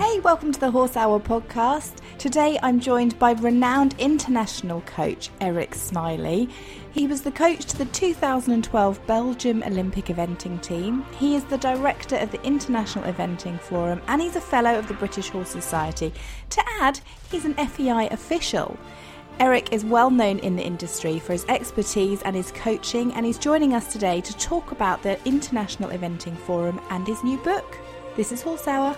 Hey, welcome to the Horse Hour podcast. Today I'm joined by renowned international coach Eric Smiley. He was the coach to the 2012 Belgium Olympic eventing team. He is the director of the International Eventing Forum and he's a fellow of the British Horse Society. To add, he's an FEI official. Eric is well known in the industry for his expertise and his coaching, and he's joining us today to talk about the International Eventing Forum and his new book. This is Horse Hour.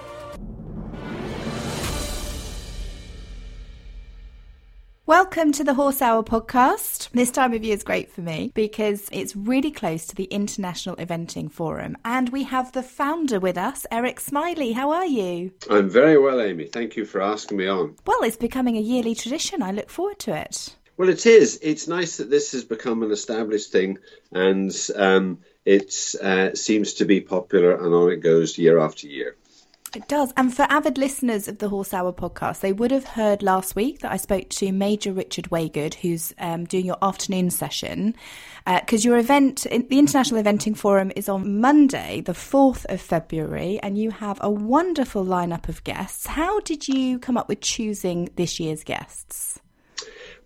Welcome to the Horse Hour podcast. This time of year is great for me because it's really close to the International Eventing Forum and we have the founder with us, Eric Smiley. How are you? I'm very well, Amy. Thank you for asking me on. Well, it's becoming a yearly tradition. I look forward to it. Well, it is. It's nice that this has become an established thing and um, it uh, seems to be popular and on it goes year after year. It does. And for avid listeners of the Horse Hour podcast, they would have heard last week that I spoke to Major Richard Waygood, who's um, doing your afternoon session. Because uh, your event, the International Eventing Forum, is on Monday, the 4th of February, and you have a wonderful lineup of guests. How did you come up with choosing this year's guests?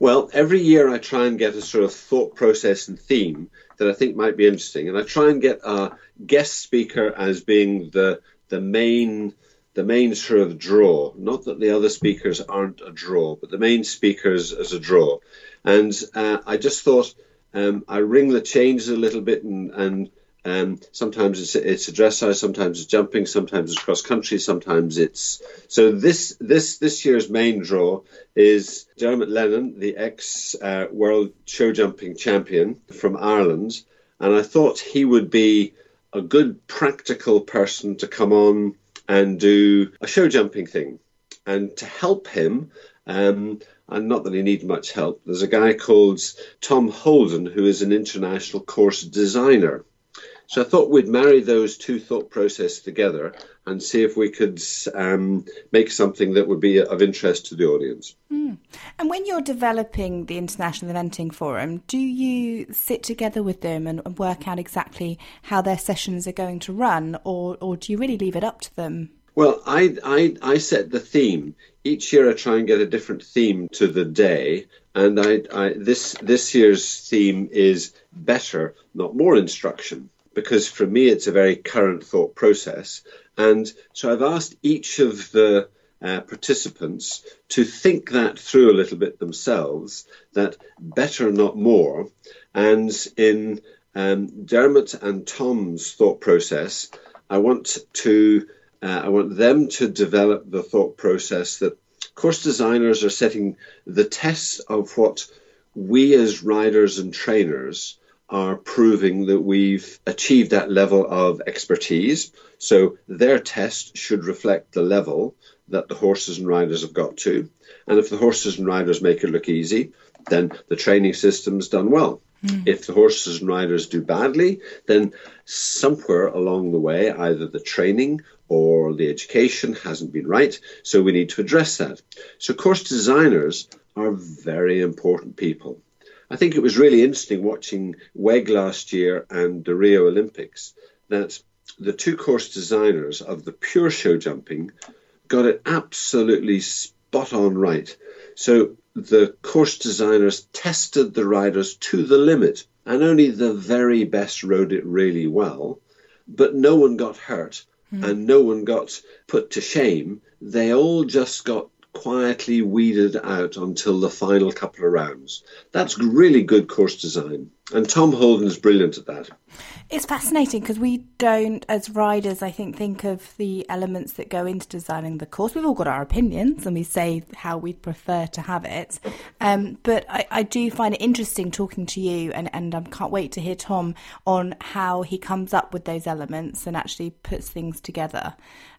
Well, every year I try and get a sort of thought process and theme that I think might be interesting. And I try and get a guest speaker as being the the main the main sort of draw. Not that the other speakers aren't a draw, but the main speakers as a draw. And uh, I just thought um, I ring the changes a little bit, and, and um, sometimes it's it's a dressage, sometimes it's jumping, sometimes it's cross country, sometimes it's so. This this this year's main draw is Dermot Lennon, the ex uh, world show jumping champion from Ireland, and I thought he would be a good practical person to come on and do a show jumping thing. And to help him, um, and not that he needs much help, there's a guy called Tom Holden who is an international course designer. So I thought we'd marry those two thought processes together and see if we could um, make something that would be of interest to the audience. Mm. And when you're developing the International Eventing Forum, do you sit together with them and, and work out exactly how their sessions are going to run, or, or do you really leave it up to them? Well, I, I, I set the theme. Each year I try and get a different theme to the day. And I, I, this, this year's theme is better, not more instruction because for me it's a very current thought process. And so I've asked each of the uh, participants to think that through a little bit themselves, that better, not more. And in um, Dermot and Tom's thought process, I want to uh, I want them to develop the thought process that course designers are setting the test of what we as riders and trainers are proving that we've achieved that level of expertise. So their test should reflect the level that the horses and riders have got to. And if the horses and riders make it look easy, then the training system's done well. Mm. If the horses and riders do badly, then somewhere along the way, either the training or the education hasn't been right. So we need to address that. So course designers are very important people. I think it was really interesting watching WEG last year and the Rio Olympics that the two course designers of the pure show jumping got it absolutely spot on right. So the course designers tested the riders to the limit, and only the very best rode it really well. but no one got hurt hmm. and no one got put to shame. They all just got quietly weeded out until the final couple of rounds. That's really good course design. And Tom Holden is brilliant at that. It's fascinating because we don't, as riders, I think, think of the elements that go into designing the course. We've all got our opinions and we say how we'd prefer to have it. Um, but I, I, do find it interesting talking to you, and, and I can't wait to hear Tom on how he comes up with those elements and actually puts things together.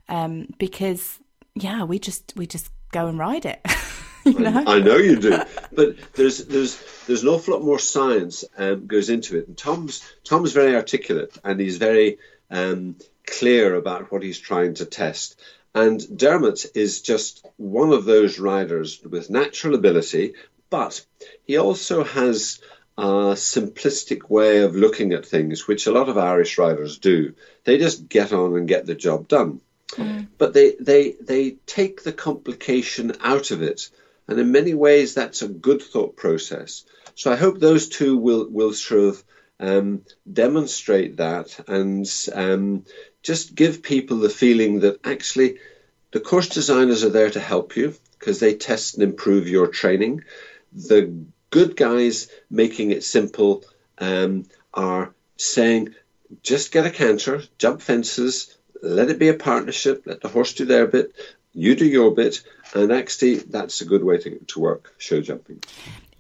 Um, because, yeah, we just we just go and ride it. you know? I, I, know you do, but there's there's there's an awful lot more science um, goes into it. And Tom's Tom's very articulate and he's very um, clear about what he's trying to test. And Dermot is just one of those riders with natural ability, but he also has a simplistic way of looking at things, which a lot of Irish riders do. They just get on and get the job done. Mm. But they, they, they take the complication out of it. And in many ways, that's a good thought process. So I hope those two will, will sort of um, demonstrate that and um, just give people the feeling that actually the course designers are there to help you because they test and improve your training. The good guys making it simple um, are saying just get a canter, jump fences, let it be a partnership, let the horse do their bit, you do your bit, and actually that's a good way to, to work show jumping.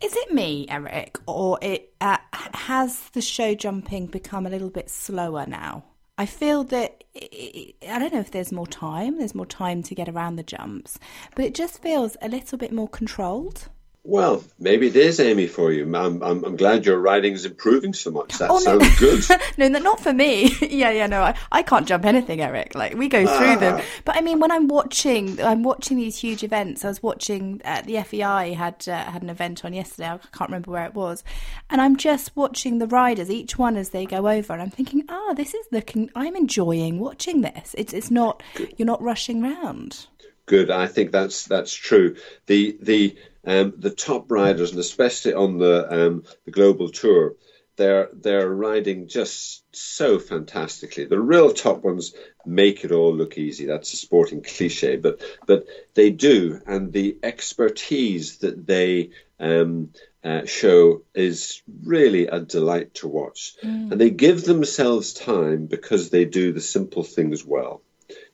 Is it me, Eric, or it uh, has the show jumping become a little bit slower now? I feel that I don't know if there's more time. There's more time to get around the jumps, but it just feels a little bit more controlled. Well, maybe it is Amy for you. I'm, I'm, I'm glad your writing is improving so much. That oh, sounds no. good. no, not for me. yeah, yeah, no, I, I can't jump anything, Eric. Like we go through ah. them. But I mean, when I'm watching, I'm watching these huge events. I was watching uh, the FEI had uh, had an event on yesterday. I can't remember where it was, and I'm just watching the riders, each one as they go over, and I'm thinking, ah, oh, this is looking. I'm enjoying watching this. It's it's not. You're not rushing round. Good. I think that's that's true. The the um, the top riders, and especially on the um, the global tour, they're they're riding just so fantastically. The real top ones make it all look easy. That's a sporting cliche, but but they do, and the expertise that they um, uh, show is really a delight to watch. Mm. And they give themselves time because they do the simple things well.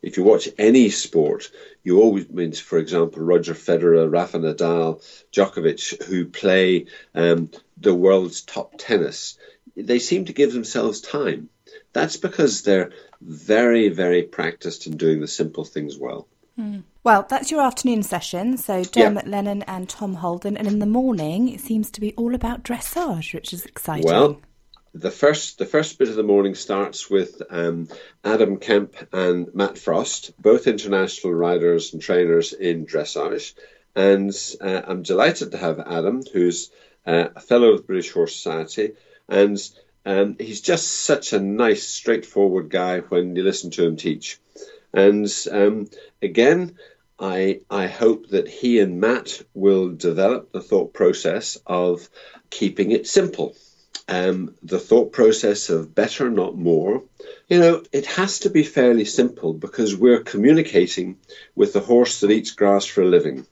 If you watch any sport, you always means, for example, Roger Federer, Rafa Nadal, Djokovic, who play um, the world's top tennis. They seem to give themselves time. That's because they're very, very practiced in doing the simple things well. Mm. Well, that's your afternoon session. So Dermot yeah. Lennon and Tom Holden, and in the morning it seems to be all about dressage, which is exciting. Well, the first the first bit of the morning starts with um, Adam Kemp and Matt Frost, both international riders and trainers in dressage, and uh, I'm delighted to have Adam, who's uh, a fellow of the British Horse Society, and um, he's just such a nice, straightforward guy when you listen to him teach, and um, again. I, I hope that he and Matt will develop the thought process of keeping it simple um, the thought process of better, not more. You know, it has to be fairly simple because we're communicating with the horse that eats grass for a living.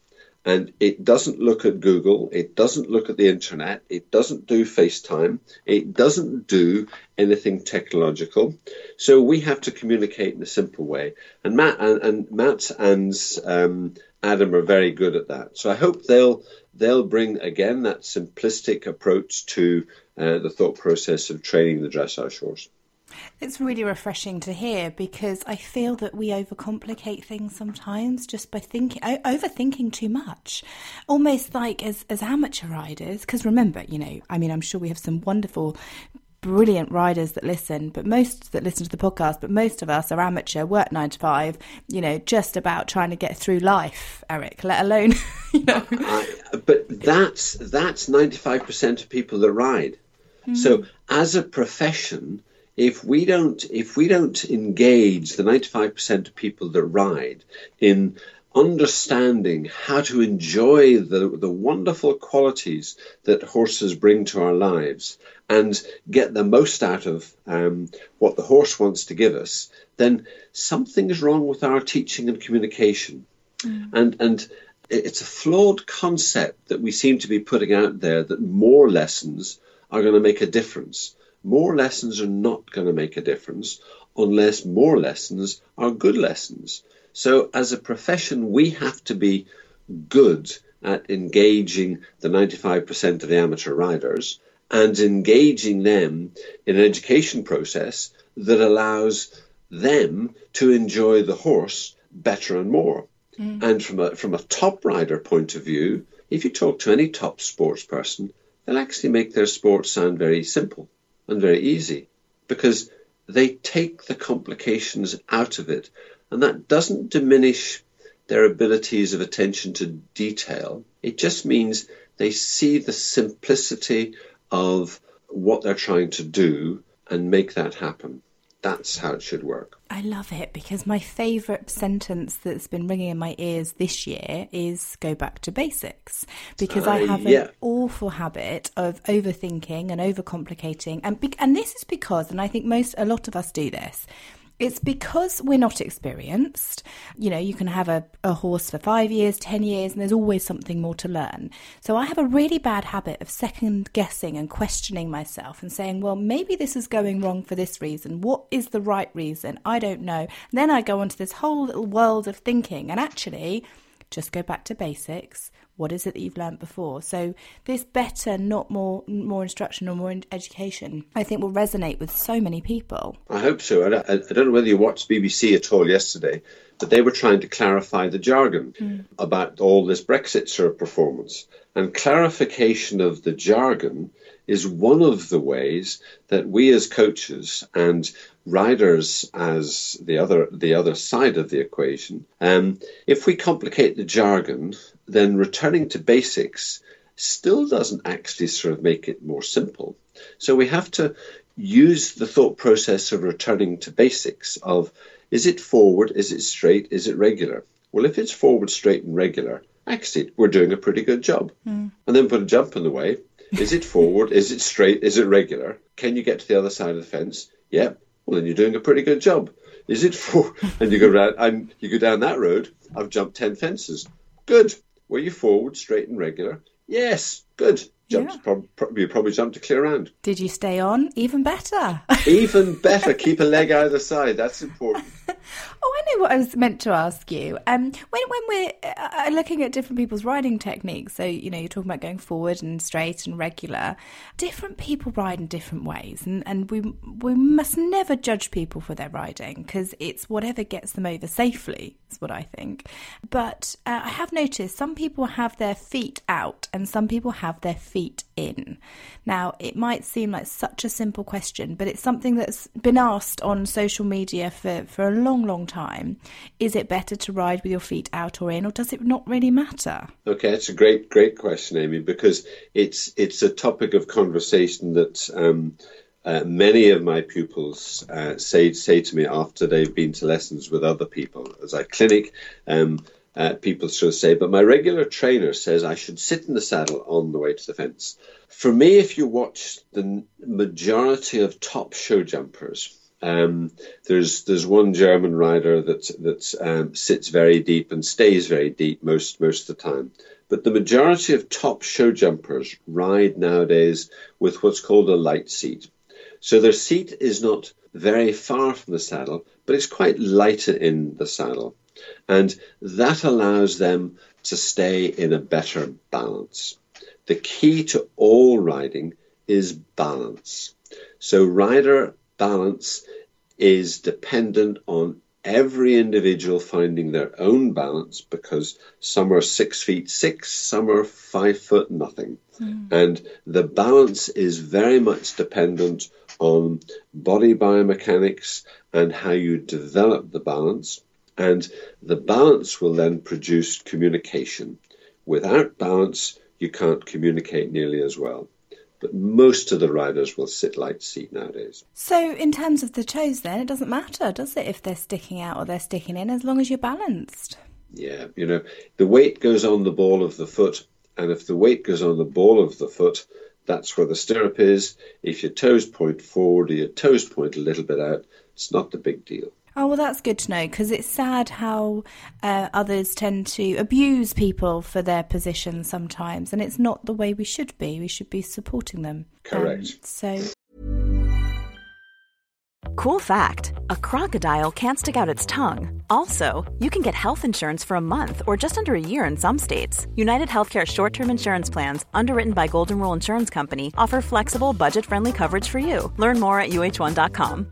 And it doesn't look at Google, it doesn't look at the internet, it doesn't do FaceTime, it doesn't do anything technological. So we have to communicate in a simple way. And Matt and, and Matt and um, Adam are very good at that. So I hope they'll they'll bring again that simplistic approach to uh, the thought process of training the dressage horse. It's really refreshing to hear because I feel that we overcomplicate things sometimes just by thinking, overthinking too much. Almost like as, as amateur riders, because remember, you know, I mean, I'm sure we have some wonderful brilliant riders that listen, but most that listen to the podcast, but most of us are amateur, work nine to five, you know, just about trying to get through life, Eric, let alone, you know. I, but that's, that's 95% of people that ride. Mm. So as a profession, if we don't if we don't engage the 95% of people that ride in understanding how to enjoy the, the wonderful qualities that horses bring to our lives and get the most out of um, what the horse wants to give us, then something is wrong with our teaching and communication. Mm. And, and it's a flawed concept that we seem to be putting out there that more lessons are going to make a difference. More lessons are not going to make a difference unless more lessons are good lessons. So, as a profession, we have to be good at engaging the 95% of the amateur riders and engaging them in an education process that allows them to enjoy the horse better and more. Mm. And from a, from a top rider point of view, if you talk to any top sports person, they'll actually make their sport sound very simple and very easy because they take the complications out of it and that doesn't diminish their abilities of attention to detail. It just means they see the simplicity of what they're trying to do and make that happen. That's how it should work. I love it because my favourite sentence that's been ringing in my ears this year is go back to basics. Because uh, I have yeah. an awful habit of overthinking and overcomplicating. And, be- and this is because, and I think most, a lot of us do this, it's because we're not experienced. You know, you can have a, a horse for five years, 10 years, and there's always something more to learn. So I have a really bad habit of second guessing and questioning myself and saying, well, maybe this is going wrong for this reason. What is the right reason? I don't know. And then I go into this whole little world of thinking, and actually, just go back to basics what is it that you've learnt before? So this better, not more, more instruction or more education, I think will resonate with so many people. I hope so. I, don't know whether you watched BBC at all yesterday, but they were trying to clarify the jargon mm. about all this Brexit sort of performance. And clarification of the jargon is one of the ways that we as coaches and riders as the other the other side of the equation. Um, if we complicate the jargon, then returning to basics still doesn't actually sort of make it more simple. So we have to use the thought process of returning to basics of is it forward, is it straight, is it regular? Well, if it's forward, straight, and regular, actually, we're doing a pretty good job. Mm. And then put a jump in the way. Is it forward? is it straight? Is it regular? Can you get to the other side of the fence? Yeah. Well, then you're doing a pretty good job. Is it for? And you go round, and you go down that road. I've jumped ten fences. Good. Were you forward, straight, and regular? Yes. Good. Jumped, yeah. prob- you probably jumped to clear round. Did you stay on? Even better. Even better. Keep a leg either side. That's important. oh, I know what I was meant to ask you. Um, when when we're uh, looking at different people's riding techniques, so you know you're talking about going forward and straight and regular. Different people ride in different ways, and and we we must never judge people for their riding because it's whatever gets them over safely. Is what I think. But uh, I have noticed some people have their feet out, and some people have their feet in. Now, it might seem like such a simple question, but it's something that's been asked on social media for, for a long, long time. Is it better to ride with your feet out or in, or does it not really matter? Okay, it's a great, great question, Amy, because it's it's a topic of conversation that um, uh, many of my pupils uh, say say to me after they've been to lessons with other people as I clinic. Um, uh, people should say, but my regular trainer says I should sit in the saddle on the way to the fence. For me, if you watch the majority of top show jumpers, um, there's there's one German rider that that um, sits very deep and stays very deep most most of the time. But the majority of top show jumpers ride nowadays with what's called a light seat. So their seat is not very far from the saddle, but it's quite light in the saddle. And that allows them to stay in a better balance. The key to all riding is balance. So, rider balance is dependent on every individual finding their own balance because some are six feet six, some are five foot nothing. Mm. And the balance is very much dependent on body biomechanics and how you develop the balance. And the balance will then produce communication. Without balance, you can't communicate nearly as well. But most of the riders will sit light seat nowadays. So, in terms of the toes, then, it doesn't matter, does it, if they're sticking out or they're sticking in, as long as you're balanced? Yeah, you know, the weight goes on the ball of the foot, and if the weight goes on the ball of the foot, that's where the stirrup is. If your toes point forward or your toes point a little bit out, it's not the big deal. Oh, well, that's good to know because it's sad how uh, others tend to abuse people for their position sometimes, and it's not the way we should be. We should be supporting them. Correct. Um, so. Cool fact a crocodile can't stick out its tongue. Also, you can get health insurance for a month or just under a year in some states. United Healthcare short term insurance plans, underwritten by Golden Rule Insurance Company, offer flexible, budget friendly coverage for you. Learn more at uh1.com.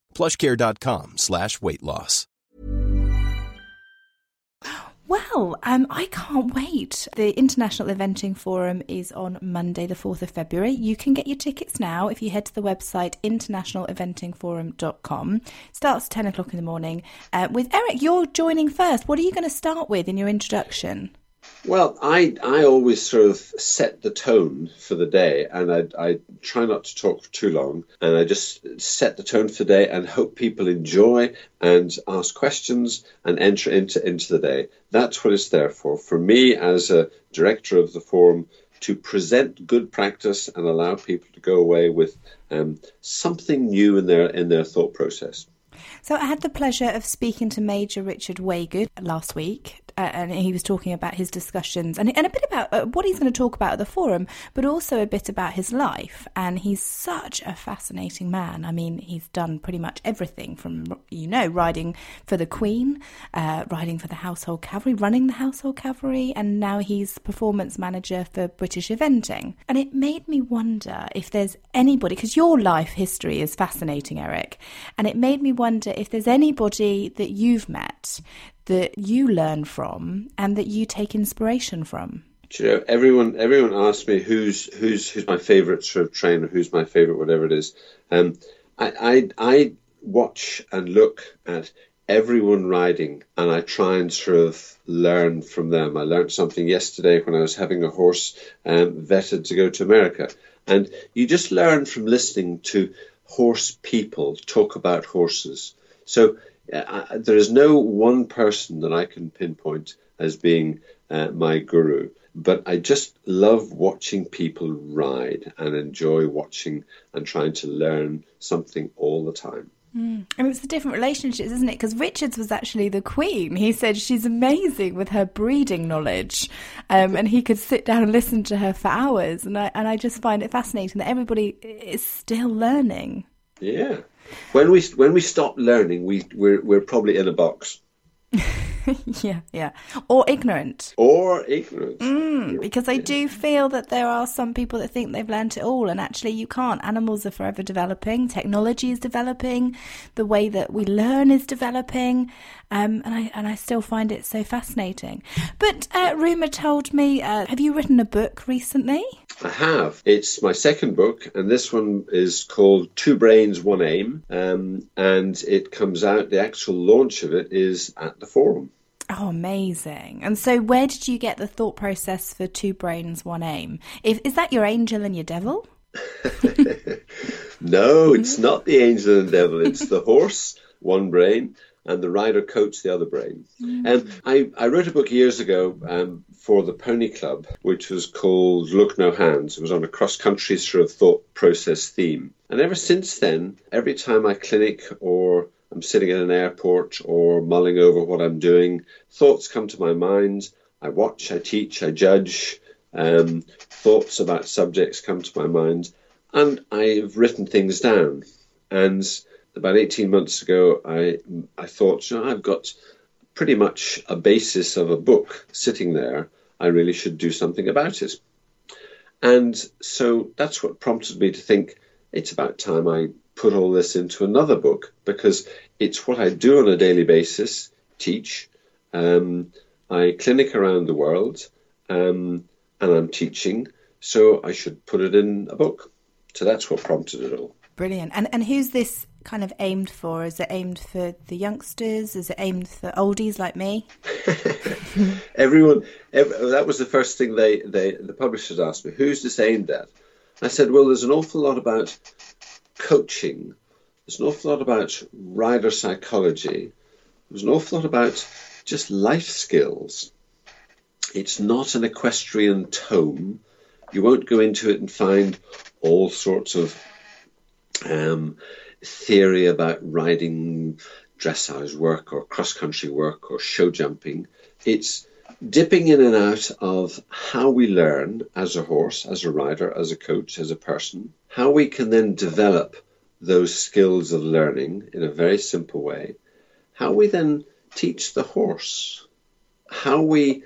plushcare.com slash weight loss. Well, um, I can't wait. The International Eventing Forum is on Monday, the 4th of February. You can get your tickets now if you head to the website internationaleventingforum.com. Starts at 10 o'clock in the morning. Uh, with Eric, you're joining first. What are you going to start with in your introduction? Well, I I always sort of set the tone for the day, and I I try not to talk too long, and I just set the tone for the day and hope people enjoy and ask questions and enter into into the day. That's what it's there for. For me, as a director of the forum, to present good practice and allow people to go away with um, something new in their in their thought process. So I had the pleasure of speaking to Major Richard Waygood last week, and he was talking about his discussions and, and a bit about uh, what he's going to talk about at the forum, but also a bit about his life. And he's such a fascinating man. I mean, he's done pretty much everything from, you know, riding for the Queen, uh, riding for the Household Cavalry, running the Household Cavalry, and now he's performance manager for British Eventing. And it made me wonder if there's anybody, because your life history is fascinating, Eric, and it made me wonder if there's anybody that you've met that you learn from and that you take inspiration from? you know, everyone everyone asks me who's who's who's my favourite sort of trainer, who's my favourite whatever it is. Um, I, I I watch and look at everyone riding and I try and sort of learn from them. I learned something yesterday when I was having a horse um, vetted to go to America. And you just learn from listening to horse people talk about horses. So uh, there is no one person that I can pinpoint as being uh, my guru, but I just love watching people ride and enjoy watching and trying to learn something all the time. Mm. And it's the different relationships, isn't it? Because Richards was actually the queen. He said she's amazing with her breeding knowledge, um, and he could sit down and listen to her for hours. And I and I just find it fascinating that everybody is still learning. Yeah, when we when we stop learning, we we're we're probably in a box. yeah, yeah, or ignorant, or ignorant. Mm, because I do feel that there are some people that think they've learned it all, and actually you can't. Animals are forever developing. Technology is developing. The way that we learn is developing, um, and I and I still find it so fascinating. But uh, Rumor told me, uh, have you written a book recently? I have. It's my second book, and this one is called Two Brains, One Aim, um, and it comes out. The actual launch of it is at the forum. Oh, amazing! And so, where did you get the thought process for Two Brains, One Aim? If, is that your angel and your devil? no, it's not the angel and devil. It's the horse, one brain, and the rider coats the other brain. Mm. And I, I wrote a book years ago um, for the Pony Club, which was called Look No Hands. It was on a cross country sort of thought process theme. And ever since then, every time I clinic or I'm sitting in an airport or mulling over what I'm doing, thoughts come to my mind. I watch, I teach, I judge. Um, thoughts about subjects come to my mind, and I've written things down. And about 18 months ago, I, I thought, you know, I've got pretty much a basis of a book sitting there. I really should do something about it. And so that's what prompted me to think it's about time I put all this into another book because it's what I do on a daily basis teach. Um, I clinic around the world um, and I'm teaching, so I should put it in a book. So that's what prompted it all. Brilliant. And and who's this kind of aimed for? Is it aimed for the youngsters? Is it aimed for oldies like me? Everyone. Every, that was the first thing they, they the publishers asked me. Who's this aimed at? I said, well, there's an awful lot about coaching. There's an awful lot about rider psychology. There's an awful lot about just life skills. It's not an equestrian tome. You won't go into it and find all sorts of um, theory about riding dressage work or cross country work or show jumping. It's dipping in and out of how we learn as a horse, as a rider, as a coach, as a person, how we can then develop those skills of learning in a very simple way, how we then teach the horse, how we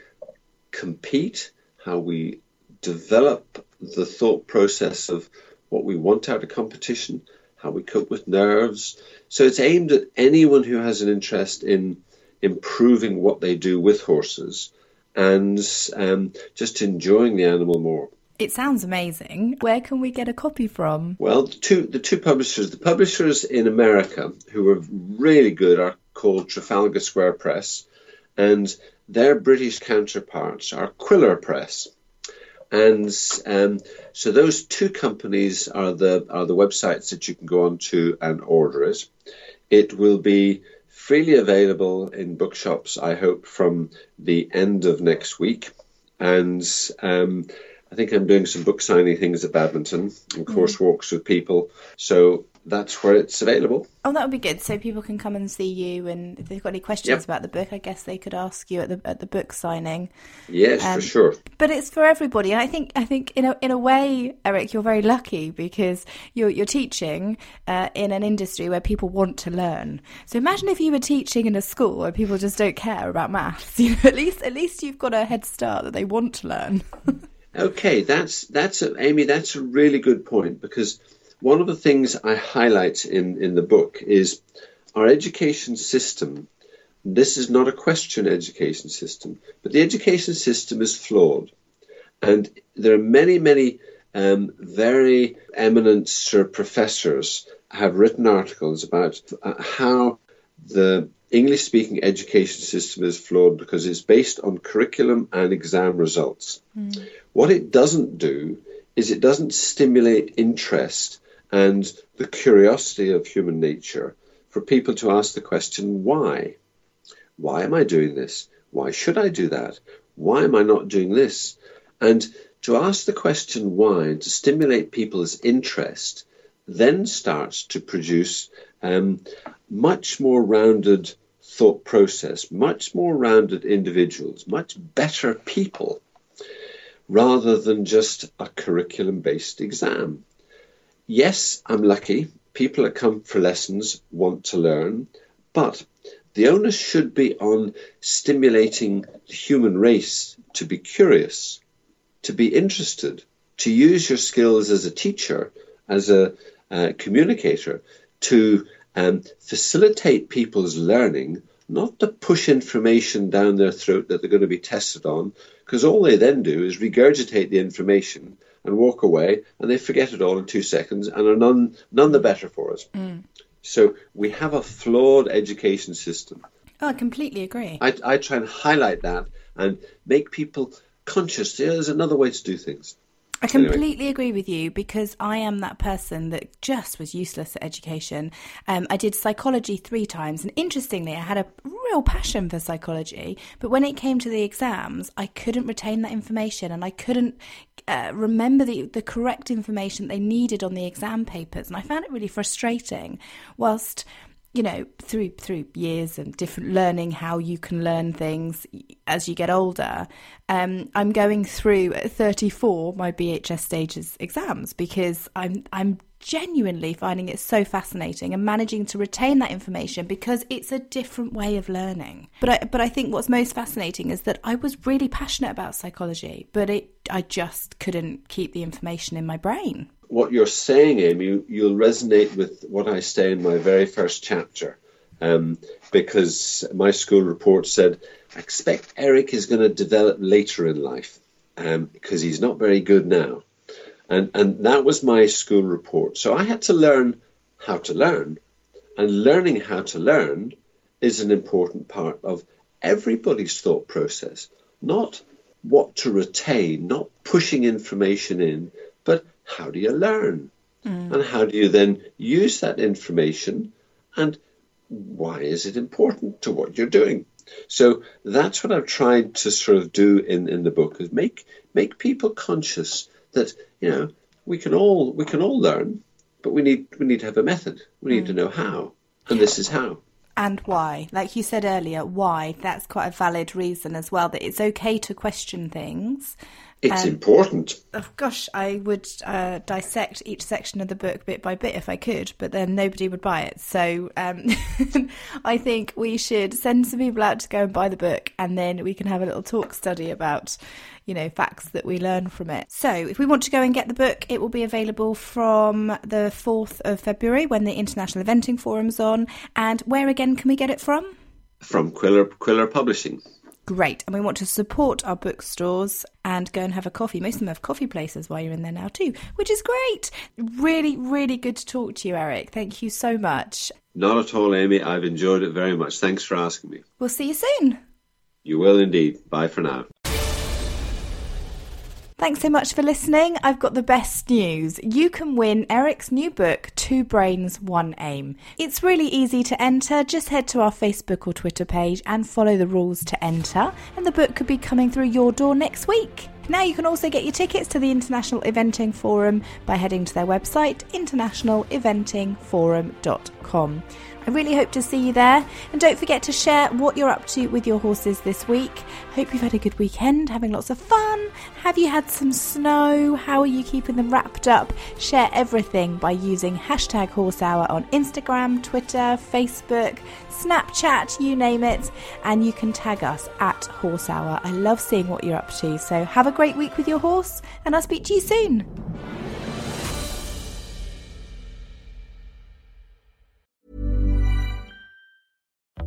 compete, how we develop the thought process of what we want out of competition, how we cope with nerves. So it's aimed at anyone who has an interest in improving what they do with horses and um, just enjoying the animal more. It sounds amazing. Where can we get a copy from? Well, the two, the two publishers, the publishers in America who are really good are called Trafalgar Square Press, and their British counterparts are Quiller Press. And um, so those two companies are the are the websites that you can go on to and order it. It will be freely available in bookshops, I hope, from the end of next week. And um, I think I'm doing some book signing things at Badminton and course walks with people. So that's where it's available. Oh, that would be good. So people can come and see you, and if they've got any questions yep. about the book, I guess they could ask you at the at the book signing. Yes, um, for sure. But it's for everybody, and I think I think in a in a way, Eric, you're very lucky because you're you're teaching uh, in an industry where people want to learn. So imagine if you were teaching in a school where people just don't care about maths. You know, at least at least you've got a head start that they want to learn. okay, that's that's a, Amy. That's a really good point because one of the things I highlight in, in the book is our education system. This is not a question education system, but the education system is flawed. And there are many, many um, very eminent sir professors have written articles about uh, how the English speaking education system is flawed because it's based on curriculum and exam results. Mm. What it doesn't do is it doesn't stimulate interest and the curiosity of human nature for people to ask the question, why? Why am I doing this? Why should I do that? Why am I not doing this? And to ask the question why and to stimulate people's interest then starts to produce um, much more rounded thought process, much more rounded individuals, much better people, rather than just a curriculum based exam yes, I'm lucky. People that come for lessons want to learn, but the onus should be on stimulating the human race to be curious, to be interested, to use your skills as a teacher, as a uh, communicator, to um, facilitate people's learning, not to push information down their throat that they're going to be tested on, because all they then do is regurgitate the information and walk away, and they forget it all in two seconds and are none none the better for it. Mm. So we have a flawed education system. Oh, I completely agree. I, I try and highlight that and make people conscious. There's another way to do things. I completely anyway. agree with you because I am that person that just was useless at education. Um, I did psychology three times, and interestingly, I had a real passion for psychology. But when it came to the exams, I couldn't retain that information, and I couldn't uh, remember the, the correct information they needed on the exam papers, and I found it really frustrating. Whilst you know, through through years and different learning how you can learn things as you get older, um, I'm going through at 34 my BHS stages exams because I'm I'm genuinely finding it so fascinating and managing to retain that information because it's a different way of learning. But I, but I think what's most fascinating is that I was really passionate about psychology, but it I just couldn't keep the information in my brain what you're saying, Amy, you'll resonate with what I say in my very first chapter. Um, because my school report said, I expect Eric is going to develop later in life um, because he's not very good now. And, and that was my school report. So I had to learn how to learn. And learning how to learn is an important part of everybody's thought process, not what to retain, not pushing information in, but how do you learn? Mm. And how do you then use that information? And why is it important to what you're doing? So that's what I've tried to sort of do in, in the book is make make people conscious that, you know, we can all we can all learn, but we need we need to have a method. We need mm. to know how. And this is how and why. Like you said earlier, why? That's quite a valid reason as well, that it's okay to question things it's um, important. Oh gosh, I would uh, dissect each section of the book bit by bit if I could, but then nobody would buy it. So um, I think we should send some people out to go and buy the book, and then we can have a little talk study about, you know, facts that we learn from it. So if we want to go and get the book, it will be available from the 4th of February when the International Eventing Forum's on. And where again can we get it from? From Quiller, Quiller Publishing great. And we want to support our bookstores and go and have a coffee. Most of them have coffee places while you're in there now, too, which is great. Really, really good to talk to you, Eric. Thank you so much. Not at all, Amy. I've enjoyed it very much. Thanks for asking me. We'll see you soon. You will indeed. Bye for now. Thanks so much for listening. I've got the best news. You can win Eric's new book, Two Brains, One Aim. It's really easy to enter. Just head to our Facebook or Twitter page and follow the rules to enter, and the book could be coming through your door next week. Now you can also get your tickets to the International Eventing Forum by heading to their website, internationaleventingforum.com. I really hope to see you there. And don't forget to share what you're up to with your horses this week. Hope you've had a good weekend, having lots of fun. Have you had some snow? How are you keeping them wrapped up? Share everything by using hashtag Horse Hour on Instagram, Twitter, Facebook, Snapchat, you name it. And you can tag us at Horse Hour. I love seeing what you're up to. So have a great week with your horse, and I'll speak to you soon.